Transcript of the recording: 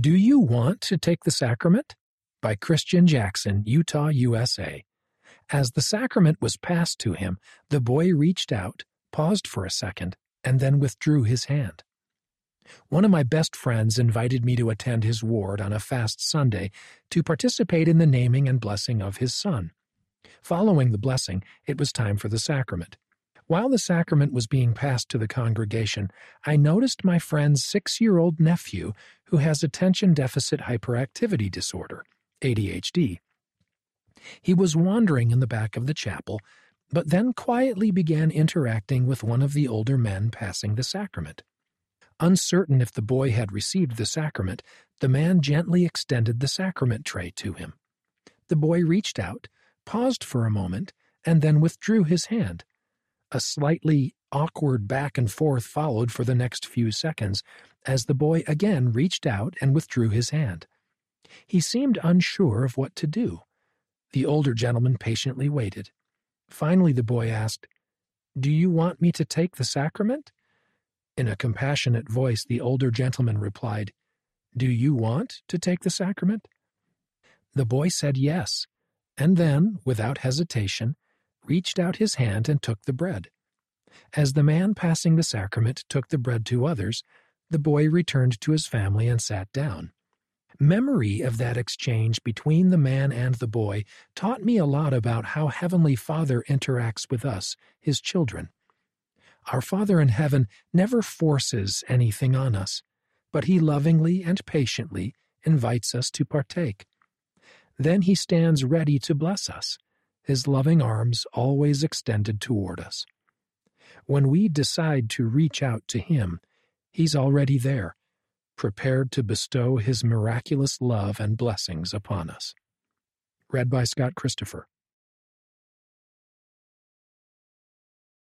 Do You Want to Take the Sacrament? by Christian Jackson, Utah, USA. As the sacrament was passed to him, the boy reached out, paused for a second, and then withdrew his hand. One of my best friends invited me to attend his ward on a fast Sunday to participate in the naming and blessing of his son. Following the blessing, it was time for the sacrament. While the sacrament was being passed to the congregation, I noticed my friend's six year old nephew who has attention deficit hyperactivity disorder, ADHD. He was wandering in the back of the chapel, but then quietly began interacting with one of the older men passing the sacrament. Uncertain if the boy had received the sacrament, the man gently extended the sacrament tray to him. The boy reached out, paused for a moment, and then withdrew his hand. A slightly awkward back and forth followed for the next few seconds as the boy again reached out and withdrew his hand. He seemed unsure of what to do. The older gentleman patiently waited. Finally, the boy asked, Do you want me to take the sacrament? In a compassionate voice, the older gentleman replied, Do you want to take the sacrament? The boy said yes, and then, without hesitation, reached out his hand and took the bread. As the man passing the sacrament took the bread to others, the boy returned to his family and sat down. Memory of that exchange between the man and the boy taught me a lot about how Heavenly Father interacts with us, His children. Our Father in heaven never forces anything on us, but He lovingly and patiently invites us to partake. Then He stands ready to bless us, His loving arms always extended toward us. When we decide to reach out to Him, He's already there, prepared to bestow His miraculous love and blessings upon us. Read by Scott Christopher.